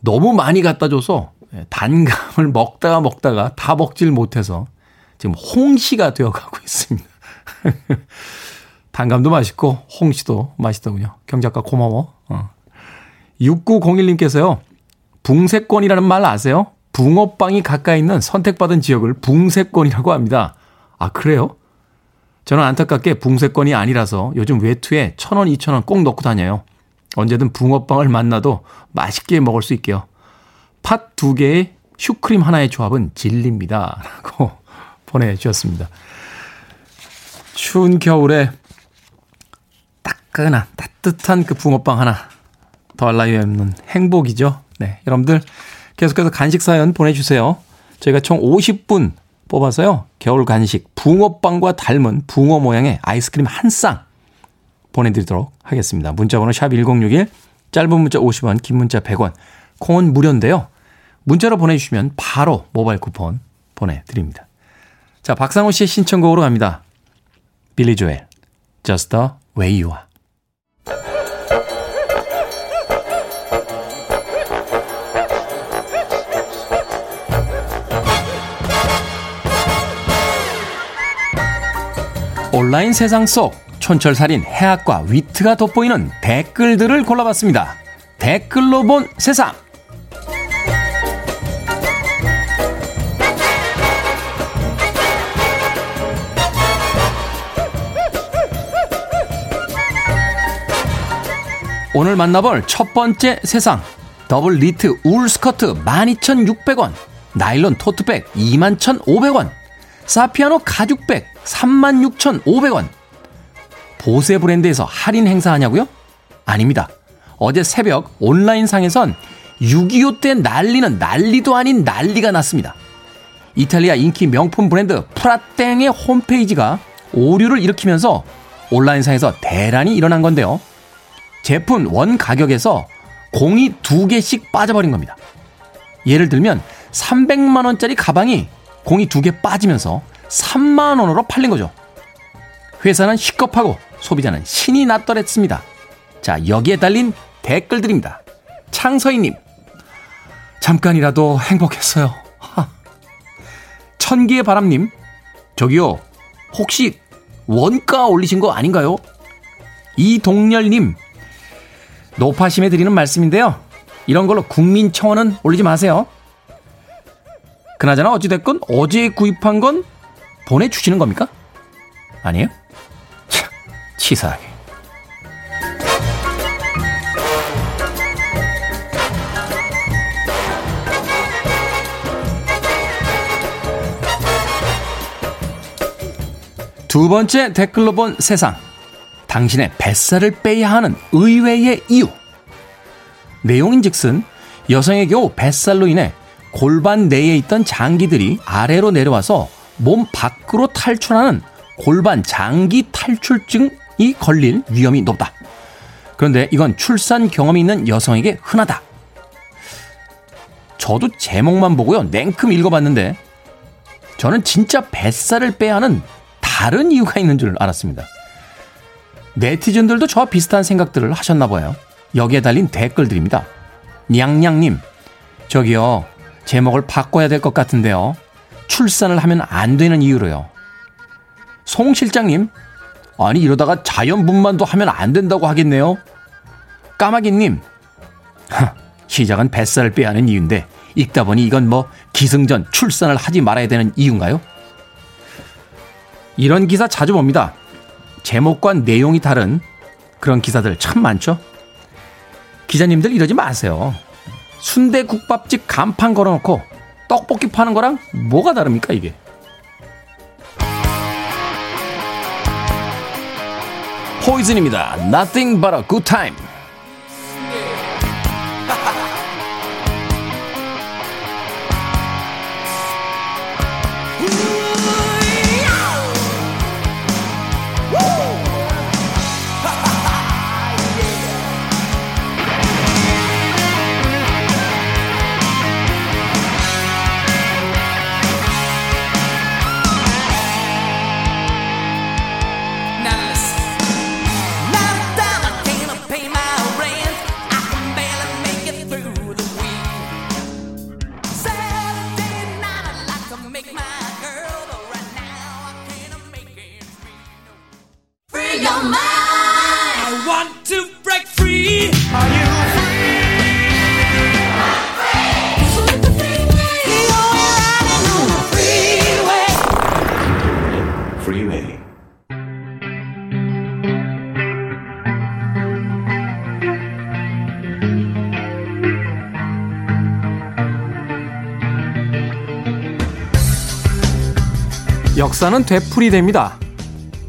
너무 많이 갖다 줘서 단감을 먹다가 먹다가 다 먹질 못해서 지금 홍시가 되어가고 있습니다. 단감도 맛있고 홍시도 맛있더군요. 경작가 고마워. 어. 6901님께서요. 붕세권이라는 말 아세요? 붕어빵이 가까이 있는 선택받은 지역을 붕세권이라고 합니다. 아, 그래요? 저는 안타깝게 붕세권이 아니라서 요즘 외투에 천원, 이천원 꼭 넣고 다녀요. 언제든 붕어빵을 만나도 맛있게 먹을 수 있게요. 팥 두 개에 슈크림 하나의 조합은 진리입니다. 라고 보내주셨습니다. 추운 겨울에 따끈한 따뜻한 그 붕어빵 하나 더 알라이없는 행복이죠. 네, 여러분들 계속해서 간식 사연 보내주세요. 저희가 총 50분 뽑아서요. 겨울 간식 붕어빵과 닮은 붕어 모양의 아이스크림 한 쌍 보내드리도록 하겠습니다. 문자번호 샵 1061, 짧은 문자 50원, 긴 문자 100원, 콩은 무료인데요. 문자로 보내주시면 바로 모바일 쿠폰 보내드립니다. 자, 박상호 씨의 신청곡으로 갑니다. 빌리 조엘, Just the way you are. 온라인 세상 속 촌철살인 해학과 위트가 돋보이는 댓글들을 골라봤습니다. 댓글로 본 세상. 오늘 만나볼 첫 번째 세상. 더블 니트 울 스커트 12,600원. 나일론 토트백 21,500원. 사피아노 가죽백 36,500원. 보세 브랜드에서 할인 행사하냐고요? 아닙니다. 어제 새벽 온라인 상에선 6.25 때 난리는 난리도 아닌 난리가 났습니다. 이탈리아 인기 명품 브랜드 프라땡의 홈페이지가 오류를 일으키면서 온라인상에서 대란이 일어난 건데요. 제품 원 가격에서 공이 두 개씩 빠져버린 겁니다. 예를 들면 300만 원짜리 가방이 공이 두 개 빠지면서 3만 원으로 팔린 거죠. 회사는 시겁하고 소비자는 신이 났더랬습니다. 자, 여기에 달린 댓글들입니다. 창서희님, 잠깐이라도 행복했어요. 하. 천기의 바람님, 저기요, 혹시 원가 올리신 거 아닌가요? 이동열님, 노파심에 드리는 말씀인데요. 이런 걸로 국민 청원은 올리지 마세요. 그나저나 어찌됐건 어제 구입한 건 보내주시는 겁니까? 아니에요? 참, 치사하게. 두 번째 댓글로 본 세상. 당신의 뱃살을 빼야 하는 의외의 이유. 내용인 즉슨 여성의 경우 뱃살로 인해 골반 내에 있던 장기들이 아래로 내려와서 몸 밖으로 탈출하는 골반 장기 탈출증이 걸릴 위험이 높다. 그런데 이건 출산 경험이 있는 여성에게 흔하다. 저도 제목만 보고요. 냉큼 읽어봤는데 저는 진짜 뱃살을 빼야 하는 다른 이유가 있는 줄 알았습니다. 네티즌들도 저와 비슷한 생각들을 하셨나 봐요. 여기에 달린 댓글들입니다. 냥냥님, 저기요, 제목을 바꿔야 될 것 같은데요. 출산을 하면 안 되는 이유로요. 송 실장님, 아니 이러다가 자연분만도 하면 안 된다고 하겠네요. 까마귀님, 시작은 뱃살을 빼야 하는 이유인데 읽다 보니 이건 뭐 기승전 출산을 하지 말아야 되는 이유인가요? 이런 기사 자주 봅니다. 제목과 내용이 다른 그런 기사들 참 많죠? 기자님들 이러지 마세요. 순대 국밥집 간판 걸어놓고 떡볶이 파는 거랑 뭐가 다릅니까, 이게? 포이즌입니다. Nothing but a good time. 역사는 되풀이됩니다.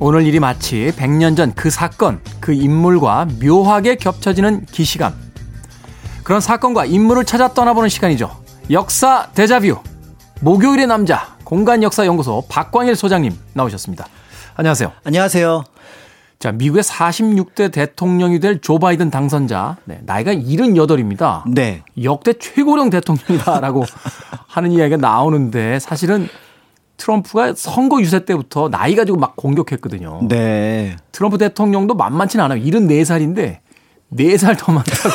오늘 일이 마치 100년 전 그 사건, 그 인물과 묘하게 겹쳐지는 기시감. 그런 사건과 인물을 찾아 떠나보는 시간이죠. 역사 대자뷰. 목요일의 남자, 공간역사연구소 박광일 소장님 나오셨습니다. 안녕하세요. 안녕하세요. 자, 미국의 46대 대통령이 될 조 바이든 당선자. 네, 나이가 78입니다. 네. 역대 최고령 대통령이다라고 하는 이야기가 나오는데 사실은 트럼프가 선거 유세 때부터 나이 가지고 막 공격했거든요. 네. 트럼프 대통령도 만만치는 않아요. 74살인데 4살 더 많다고.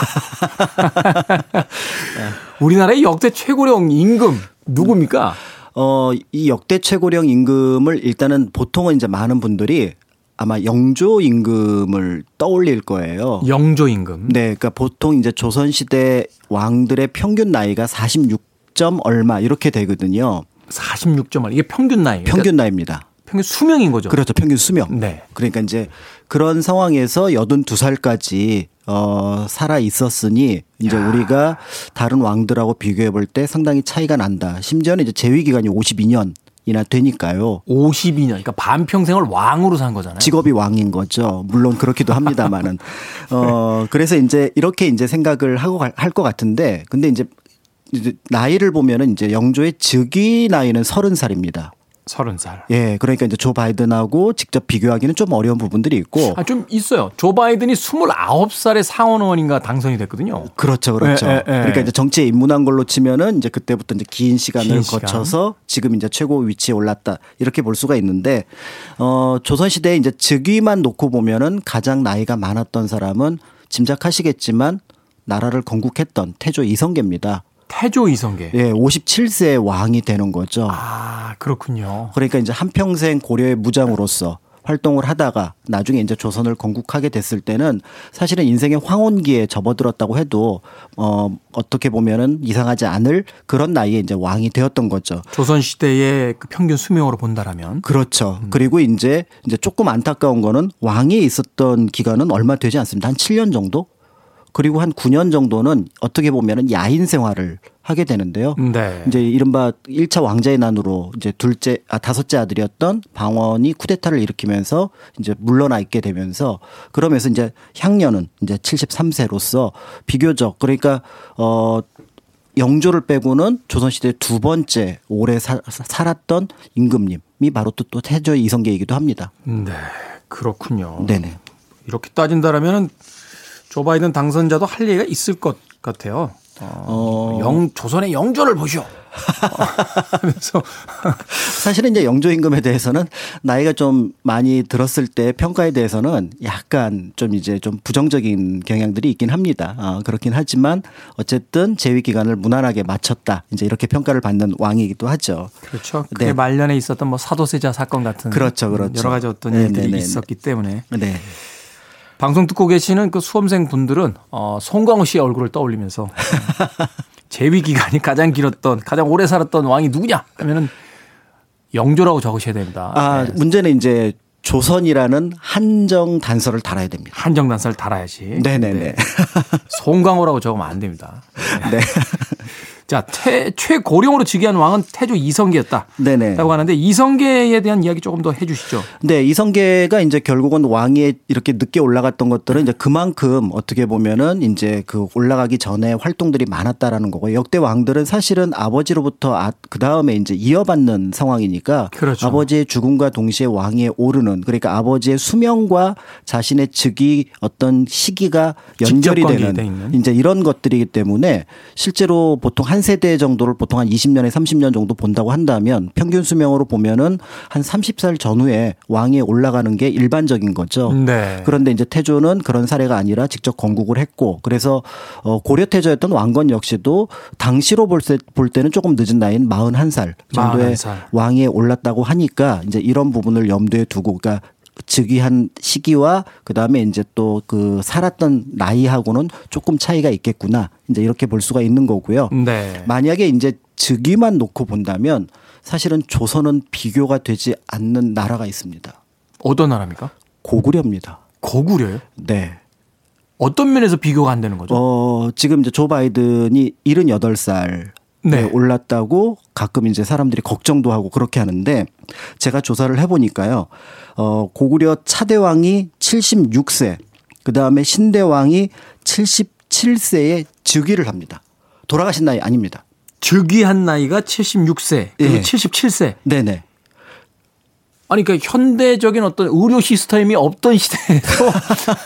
우리나라의 역대 최고령 임금 누굽니까? 어, 이 역대 최고령 임금을 일단은 보통은 이제 많은 분들이 아마 영조 임금을 떠올릴 거예요. 영조 임금. 네, 그러니까 보통 이제 조선 시대 왕들의 평균 나이가 46 점 얼마 이렇게 되거든요. 46점 이게 평균 나이. 평균 나이입니다. 평균 수명인 거죠. 그렇죠. 평균 수명. 네. 그러니까 이제 그런 상황에서 82살까지 어 살아 있었으니 이제 야. 우리가 다른 왕들하고 비교해 볼 때 상당히 차이가 난다. 심지어는 이제 재위 기간이 52년 이나 되니까요. 52년. 그러니까 반평생을 왕으로 산 거잖아요. 직업이 왕인 거죠. 물론 그렇기도 합니다만은. 어, 그래서 이제 이렇게 이제 생각을 하고 할 것 같은데 근데 이제 이제 나이를 보면은 이제 영조의 즉위 나이는 30살입니다. 30살. 예, 그러니까 이제 조 바이든하고 직접 비교하기는 좀 어려운 부분들이 있고. 아, 좀 있어요. 조 바이든이 29살에 상원의원인가 당선이 됐거든요. 그렇죠, 그렇죠. 예, 예, 예. 그러니까 이제 정치에 입문한 걸로 치면은 이제 그때부터 이제 긴 시간을 긴 시간. 거쳐서 지금 이제 최고 위치에 올랐다 이렇게 볼 수가 있는데 어 조선 시대에 이제 즉위만 놓고 보면은 가장 나이가 많았던 사람은 짐작하시겠지만 나라를 건국했던 태조 이성계입니다. 태조 이성계. 예, 57세 왕이 되는 거죠. 아, 그렇군요. 그러니까 이제 한평생 고려의 무장으로서 활동을 하다가 나중에 이제 조선을 건국하게 됐을 때는 사실은 인생의 황혼기에 접어들었다고 해도 어 어떻게 보면은 이상하지 않을 그런 나이에 이제 왕이 되었던 거죠. 조선 시대의 그 평균 수명으로 본다라면 그렇죠. 그리고 이제 이제 조금 안타까운 거는 왕이 있었던 기간은 얼마 되지 않습니다. 한 7년 정도? 그리고 한 9년 정도는 어떻게 보면은 야인 생활을 하게 되는데요. 네. 이제 이른바 1차 왕자의 난으로 이제 둘째 아 다섯째 아들이었던 방원이 쿠데타를 일으키면서 이제 물러나 있게 되면서 그러면서 이제 향년은 이제 73세로서 비교적 그러니까 어 영조를 빼고는 조선시대 두 번째 오래 사, 살았던 임금님이 바로 또, 또 태조 이성계이기도 합니다. 네. 그렇군요. 네네. 이렇게 따진다라면은 조 바이든 당선자도 할 얘기가 있을 것 같아요. 어, 영 조선의 영조를 보시오. 어, 하면서 사실은 이제 영조 임금에 대해서는 나이가 좀 많이 들었을 때 평가에 대해서는 약간 좀 이제 좀 부정적인 경향들이 있긴 합니다. 어, 그렇긴 하지만 어쨌든 재위 기간을 무난하게 마쳤다. 이제 이렇게 평가를 받는 왕이기도 하죠. 그렇죠. 그 말년에 있었던 뭐 사도세자 사건 같은 그렇죠, 그렇죠. 여러 가지 어떤 네, 일들이 네, 네, 있었기 때문에 네. 방송 듣고 계시는 그 수험생 분들은 어, 송광호 씨의 얼굴을 떠올리면서 재위 기간이 가장 길었던 가장 오래 살았던 왕이 누구냐 하면은 영조라고 적으셔야 됩니다. 아, 네. 문제는 이제 조선이라는 한정 단서를 달아야 됩니다. 한정 단서를 달아야지. 네네네. 송광호라고 적으면 안 됩니다. 네. 자, 태, 최고령으로 즉위한 왕은 태조 이성계였다. 네네. 라고 하는데 이성계에 대한 이야기 조금 더 해 주시죠. 네, 이성계가 이제 결국은 왕위에 이렇게 늦게 올라갔던 것들은 이제 그만큼 어떻게 보면은 이제 그 올라가기 전에 활동들이 많았다라는 거고 역대 왕들은 사실은 아버지로부터 아, 그 다음에 이제 이어받는 상황이니까 그렇죠. 아버지의 죽음과 동시에 왕위에 오르는 그러니까 아버지의 수명과 자신의 즉위 어떤 시기가 연결이 되는. 이제 이런 것들이기 때문에 실제로 보통 한 세대 정도를 보통 한 20년에 30년 정도 본다고 한다면 평균 수명으로 보면은 한 30살 전후에 왕위에 올라가는 게 일반적인 거죠. 네. 그런데 이제 태조는 그런 사례가 아니라 직접 건국을 했고 그래서 어 고려 태조였던 왕건 역시도 당시로 볼, 때, 볼 때는 조금 늦은 나이인 41살 정도의 41살. 왕위에 올랐다고 하니까 이제 이런 부분을 염두에 두고 그러니까 즉위한 시기와 그다음에 이제 또 그 살았던 나이하고는 조금 차이가 있겠구나. 이제 이렇게 볼 수가 있는 거고요. 네. 만약에 이제 즉위만 놓고 본다면 사실은 조선은 비교가 되지 않는 나라가 있습니다. 어떤 나라입니까? 고구려입니다. 고구려요? 네. 어떤 면에서 비교가 안 되는 거죠? 어, 지금 이제 조 바이든이 78살 네. 올랐다고 가끔 이제 사람들이 걱정도 하고 그렇게 하는데 제가 조사를 해보니까요. 어, 고구려 차대왕이 76세, 그 다음에 신대왕이 77세에 즉위를 합니다. 돌아가신 나이 아닙니다. 즉위한 나이가 76세, 그리고 네. 77세. 네네. 아니, 그러니까 현대적인 어떤 의료 시스템이 없던 시대에도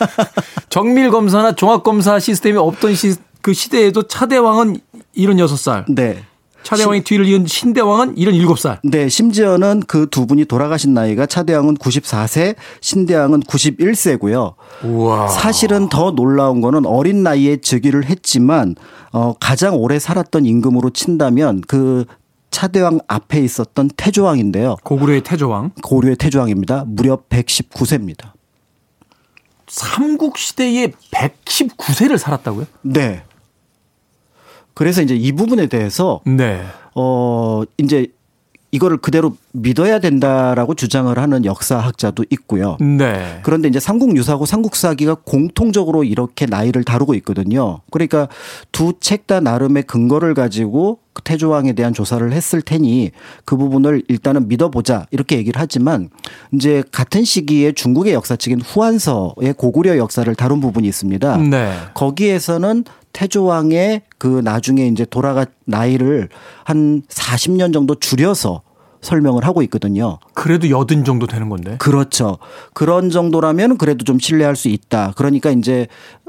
정밀 검사나 종합 검사 시스템이 없던 시, 그 시대에도 차대왕은 76살. 네. 차대왕의 뒤를 이은 신대왕은 77살. 네, 심지어는 그 두 분이 돌아가신 나이가 차대왕은 94세, 신대왕은 91세고요. 우와. 사실은 더 놀라운 거는 어린 나이에 즉위를 했지만 어 가장 오래 살았던 임금으로 친다면 그 차대왕 앞에 있었던 태조왕인데요. 고구려의 태조왕. 고구려의 태조왕입니다. 무려 119세입니다. 삼국 시대에 119세를 살았다고요? 네. 그래서 이제 이 부분에 대해서 네. 어 이제 이거를 그대로 믿어야 된다라고 주장을 하는 역사학자도 있고요. 네. 그런데 이제 삼국유사하고 삼국사기가 공통적으로 이렇게 나이를 다루고 있거든요. 그러니까 두 책 다 나름의 근거를 가지고 그 태조왕에 대한 조사를 했을 테니 그 부분을 일단은 믿어보자 이렇게 얘기를 하지만 이제 같은 시기에 중국의 역사책인 후한서의 고구려 역사를 다룬 부분이 있습니다. 네. 거기에서는 태조왕의 그 나중에 이제 돌아가 나이를 한 40년 정도 줄여서 설명을 하고 있거든요. 그래도 여든 정도 되는 건데. 그렇죠. 그런 정도라면 그래도 좀 신뢰할 수 있다. 그러니까 이제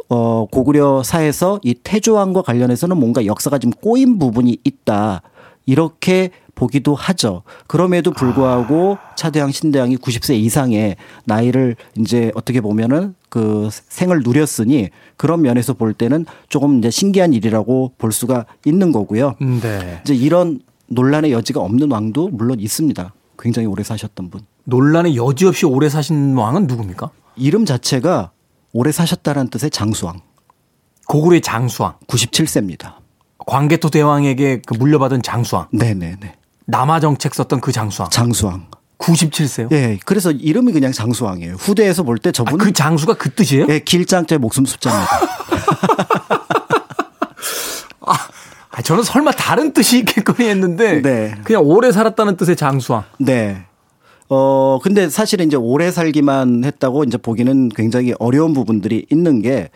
어 고구려사에서 이 태조왕과 관련해서는 뭔가 역사가 좀 꼬인 부분이 있다. 이렇게 보기도 하죠. 그럼에도 불구하고 아. 차대왕 신대왕이 90세 이상의 나이를 이제 어떻게 보면은 그 생을 누렸으니 그런 면에서 볼 때는 조금 이제 신기한 일이라고 볼 수가 있는 거고요. 네. 이제 이런 논란의 여지가 없는 왕도 물론 있습니다. 굉장히 오래 사셨던 분. 논란의 여지 없이 오래 사신 왕은 누굽니까? 이름 자체가 오래 사셨다는 뜻의 장수왕. 고구려의 장수왕. 97세입니다. 광개토 대왕에게 그 물려받은 장수왕. 네네네. 남하 정책 썼던 그 장수왕. 장수왕. 97세요? 네. 그래서 이름이 그냥 장수왕이에요. 후대에서 볼 때 저분. 아, 그 장수가 그 뜻이에요? 네. 길장자 목숨 숫자입니다. 아, 저는 설마 다른 뜻이 있겠거니 했는데. 네. 그냥 오래 살았다는 뜻의 장수왕. 네. 어, 근데 사실은 이제 오래 살기만 했다고 이제 보기는 굉장히 어려운 부분들이 있는 게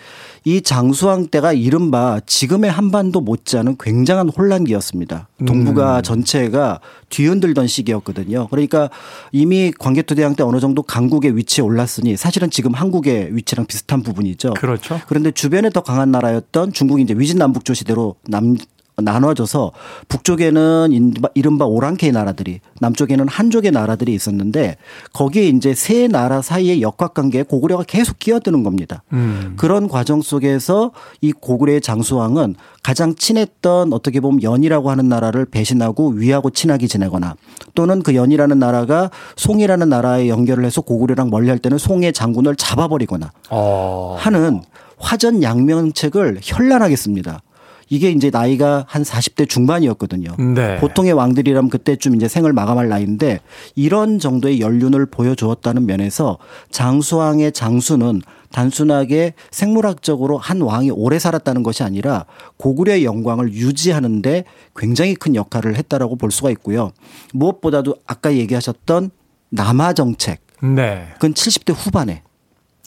이 장수왕 때가 이른바 지금의 한반도 못지않은 굉장한 혼란기였습니다. 동북아 음. 전체가 뒤흔들던 시기였거든요. 그러니까 이미 광개토대왕 때 어느 정도 강국의 위치에 올랐으니 사실은 지금 한국의 위치랑 비슷한 부분이죠. 그렇죠. 그런데 주변에 더 강한 나라였던 중국이 이제 위진남북조 시대로 남 나눠져서 북쪽에는 이른바 오랑캐 나라들이 남쪽에는 한족의 나라들이 있었는데 거기에 이제 세 나라 사이의 역학관계에 고구려가 계속 끼어드는 겁니다. 음. 그런 과정 속에서 이 고구려의 장수왕은 가장 친했던 어떻게 보면 연이라고 하는 나라를 배신하고 위하고 친하게 지내거나 또는 그 연이라는 나라가 송이라는 나라에 연결을 해서 고구려랑 멀리할 때는 송의 장군을 잡아버리거나 어. 하는 화전 양명책을 현란하게 씁니다. 이게 이제 나이가 한 40대 중반이었거든요. 네. 보통의 왕들이라면 그때쯤 이제 생을 마감할 나이인데 이런 정도의 연륜을 보여주었다는 면에서 장수왕의 장수는 단순하게 생물학적으로 한 왕이 오래 살았다는 것이 아니라 고구려의 영광을 유지하는데 굉장히 큰 역할을 했다라고 볼 수가 있고요. 무엇보다도 아까 얘기하셨던 남하 정책. 네. 그건 70대 후반에.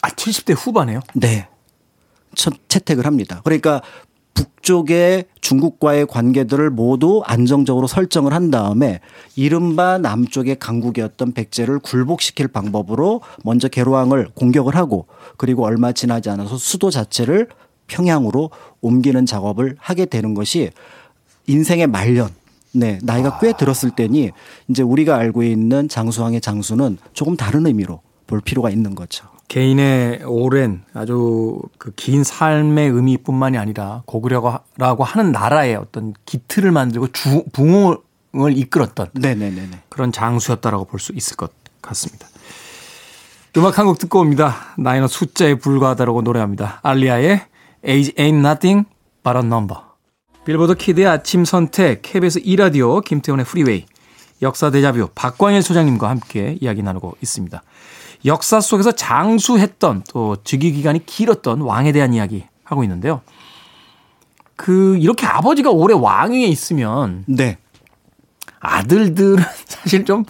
아, 70대 후반에요? 네. 채택을 합니다. 그러니까 북쪽의 중국과의 관계들을 모두 안정적으로 설정을 한 다음에 이른바 남쪽의 강국이었던 백제를 굴복시킬 방법으로 먼저 개로왕을 공격을 하고 그리고 얼마 지나지 않아서 수도 자체를 평양으로 옮기는 작업을 하게 되는 것이 인생의 말년 네, 나이가 꽤 들었을 때니 이제 우리가 알고 있는 장수왕의 장수는 조금 다른 의미로 볼 필요가 있는 거죠. 개인의 오랜 아주 그 긴 삶의 의미뿐만이 아니라 고구려라고 하는 나라의 어떤 기틀을 만들고 주, 부흥을 이끌었던 네네네. 그런 장수였다라고 볼 수 있을 것 같습니다. 음악 한 곡 듣고 옵니다. 나이는 숫자에 불과하다라고 노래합니다. 알리아의 Age Ain't Nothing But a Number. 빌보드 키드의 아침 선택, KBS 2라디오, 김태훈의 프리웨이, 역사 대자뷰, 박광일 소장님과 함께 이야기 나누고 있습니다. 역사 속에서 장수했던 또 즉위 기간이 길었던 왕에 대한 이야기 하고 있는데요. 그 이렇게 아버지가 오래 왕위에 있으면 네. 아들들은 사실 좀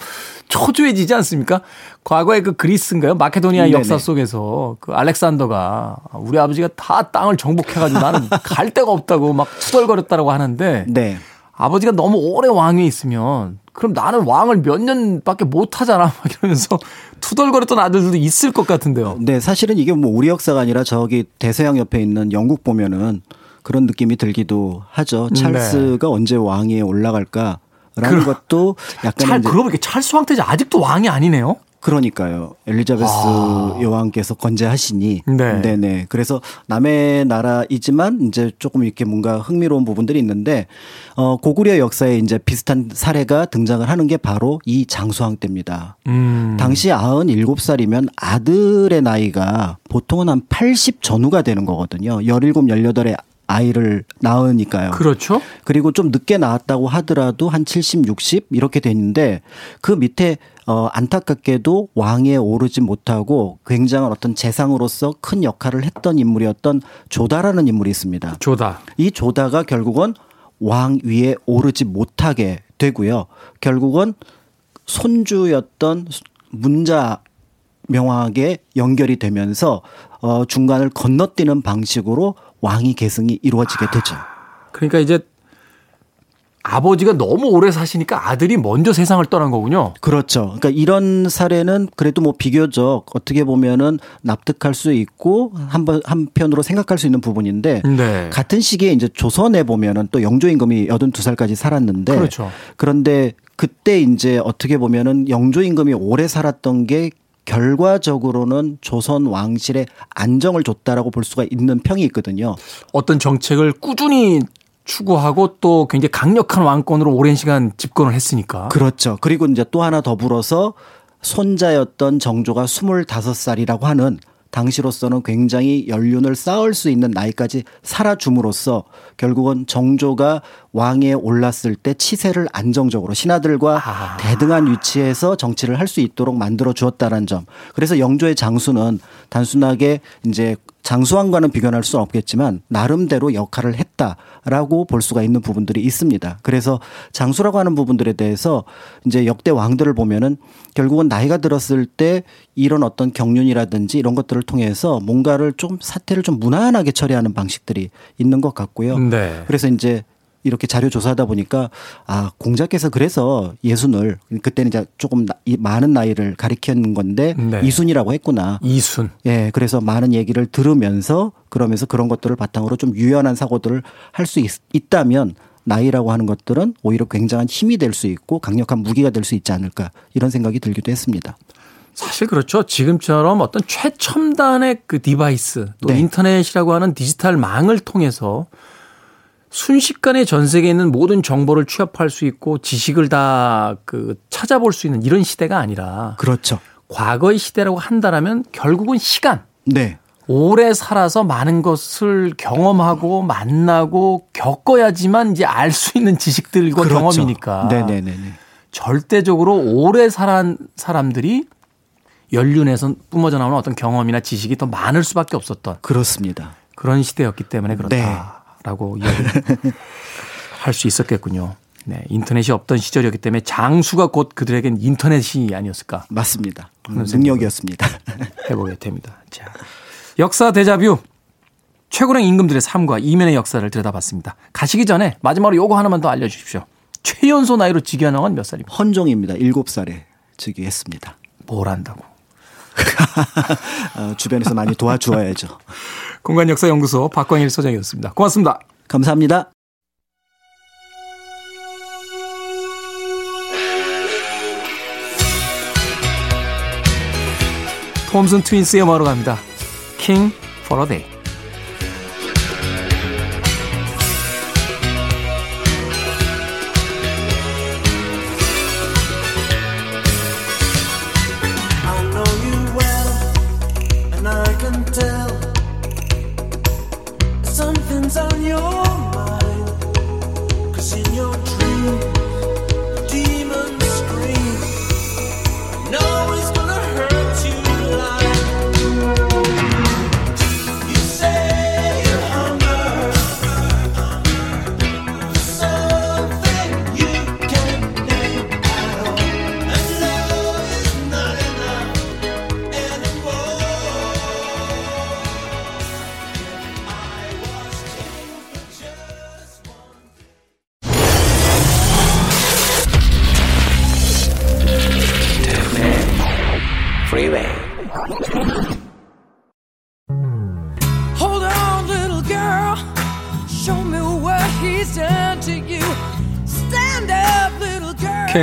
초조해지지 않습니까? 과거에 그 그리스인가요? 마케도니아 네네. 역사 속에서 그 알렉산더가 우리 아버지가 다 땅을 정복해가지고 나는 갈 데가 없다고 막 투덜거렸다라고 하는데 네. 아버지가 너무 오래 왕위에 있으면 그럼 나는 왕을 몇 년밖에 못 하잖아 막 이러면서 투덜거렸던 아들들도 있을 것 같은데요. 네, 사실은 이게 뭐 우리 역사가 아니라 저기 대서양 옆에 있는 영국 보면은 그런 느낌이 들기도 하죠. 네. 찰스가 언제 왕위에 올라갈까 라는 그럼- 것도 약간 찰, 그러고 보니까 찰스 황태자 아직도 왕이 아니네요. 그러니까요. 엘리자베스 아. 여왕께서 건재하시니. 네. 네네. 그래서 남의 나라이지만 이제 조금 이렇게 뭔가 흥미로운 부분들이 있는데, 어, 고구려 역사에 이제 비슷한 사례가 등장을 하는 게 바로 이 장수왕 때입니다. 음. 당시 97살이면 아들의 나이가 보통은 한 80 전후가 되는 거거든요. 17, 18에 아이를 낳으니까요. 그렇죠. 그리고 좀 늦게 나왔다고 하더라도 한 70, 60 이렇게 돼 있는데 그 밑에 어 안타깝게도 왕에 오르지 못하고 굉장한 어떤 재상으로서 큰 역할을 했던 인물이었던 조다라는 인물이 있습니다. 조다. 이 조다가 결국은 왕 위에 오르지 못하게 되고요. 결국은 손주였던 문자 명왕에게 연결이 되면서 어 중간을 건너뛰는 방식으로 왕위 계승이 이루어지게 되죠. 그러니까 이제 아버지가 너무 오래 사시니까 아들이 먼저 세상을 떠난 거군요. 그렇죠. 그러니까 이런 사례는 그래도 뭐 비교적 어떻게 보면은 납득할 수 있고 한번 한편으로 생각할 수 있는 부분인데 네. 같은 시기에 이제 조선에 보면은 또 영조 임금이 82살까지 살았는데 그렇죠. 그런데 그때 이제 어떻게 보면은 영조 임금이 오래 살았던 게 결과적으로는 조선 왕실에 안정을 줬다라고 볼 수가 있는 평이 있거든요. 어떤 정책을 꾸준히 추구하고 또 굉장히 강력한 왕권으로 오랜 시간 집권을 했으니까. 그렇죠. 그리고 이제 또 하나 더불어서 손자였던 정조가 25살이라고 하는 당시로서는 굉장히 연륜을 쌓을 수 있는 나이까지 살아줌으로써 결국은 정조가 왕에 올랐을 때 치세를 안정적으로 신하들과 아. 대등한 위치에서 정치를 할 수 있도록 만들어 주었다는 점. 그래서 영조의 장수는 단순하게 이제 장수왕과는 비교할 수는 없겠지만 나름대로 역할을 했다라고 볼 수가 있는 부분들이 있습니다. 그래서 장수라고 하는 부분들에 대해서 이제 역대 왕들을 보면은 결국은 나이가 들었을 때 이런 어떤 경륜이라든지 이런 것들을 통해서 뭔가를 좀 사태를 좀 무난하게 처리하는 방식들이 있는 것 같고요. 네. 그래서 이제 이렇게 자료 조사하다 보니까 아 공자께서 그래서 예순을 그때는 이제 조금 나- 이 많은 나이를 가리키는 건데 네. 이순이라고 했구나. 이순. 예, 그래서 많은 얘기를 들으면서 그러면서 그런 것들을 바탕으로 좀 유연한 사고들을 할 수 있다면 나이라고 하는 것들은 오히려 굉장한 힘이 될 수 있고 강력한 무기가 될 수 있지 않을까 이런 생각이 들기도 했습니다. 사실 그렇죠. 지금처럼 어떤 최첨단의 그 디바이스 또 네. 인터넷이라고 하는 디지털 망을 통해서 순식간에 전 세계에 있는 모든 정보를 취합할 수 있고 지식을 다 그 찾아볼 수 있는 이런 시대가 아니라 그렇죠. 과거의 시대라고 한다라면 결국은 시간 네. 오래 살아서 많은 것을 경험하고 만나고 겪어야지만 이제 알 수 있는 지식들과 그렇죠. 경험이니까 네네네. 절대적으로 오래 살한 사람들이 연륜에서 뿜어져 나오는 어떤 경험이나 지식이 더 많을 수밖에 없었던 그렇습니다. 그런 시대였기 때문에 네. 그렇다 라고 이야기를 할수 있었겠군요. 네, 인터넷이 없던 시절이었기 때문에 장수가 곧 그들에겐 인터넷이 아니었을까 맞습니다. 능력이었습니다. 해보게 됩니다. 자, 역사 대자뷰 최고령 임금들의 삶과 이면의 역사를 들여다봤습니다. 가시기 전에 마지막으로 요거 하나만 더 알려주십시오. 최연소 나이로 즉위한 왕은 몇 살입니까? 헌종입니다. 7살에 즉위했습니다. 뭘 한다고? 어, 주변에서 많이 도와주어야죠. 공간역사연구소 박광일 소장이었습니다. 고맙습니다. 감사합니다. 톰슨 트윈스의 음악으로 갑니다. King for a Day.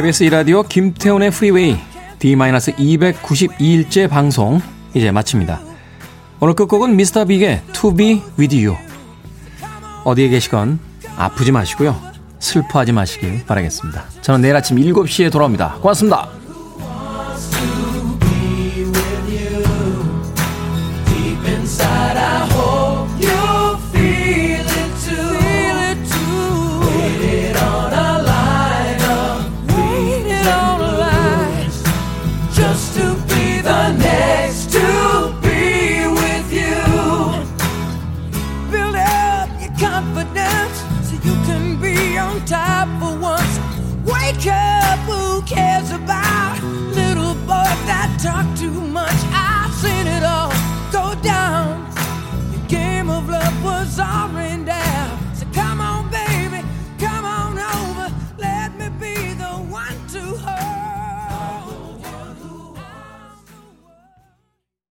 KBS 이라디오 김태훈의 프리웨이 D-292일째 방송 이제 마칩니다. 오늘 끝곡은 미스터 빅의 To Be With You 어디에 계시건 아프지 마시고요. 슬퍼하지 마시길 바라겠습니다. 저는 내일 아침 7시에 돌아옵니다. 고맙습니다.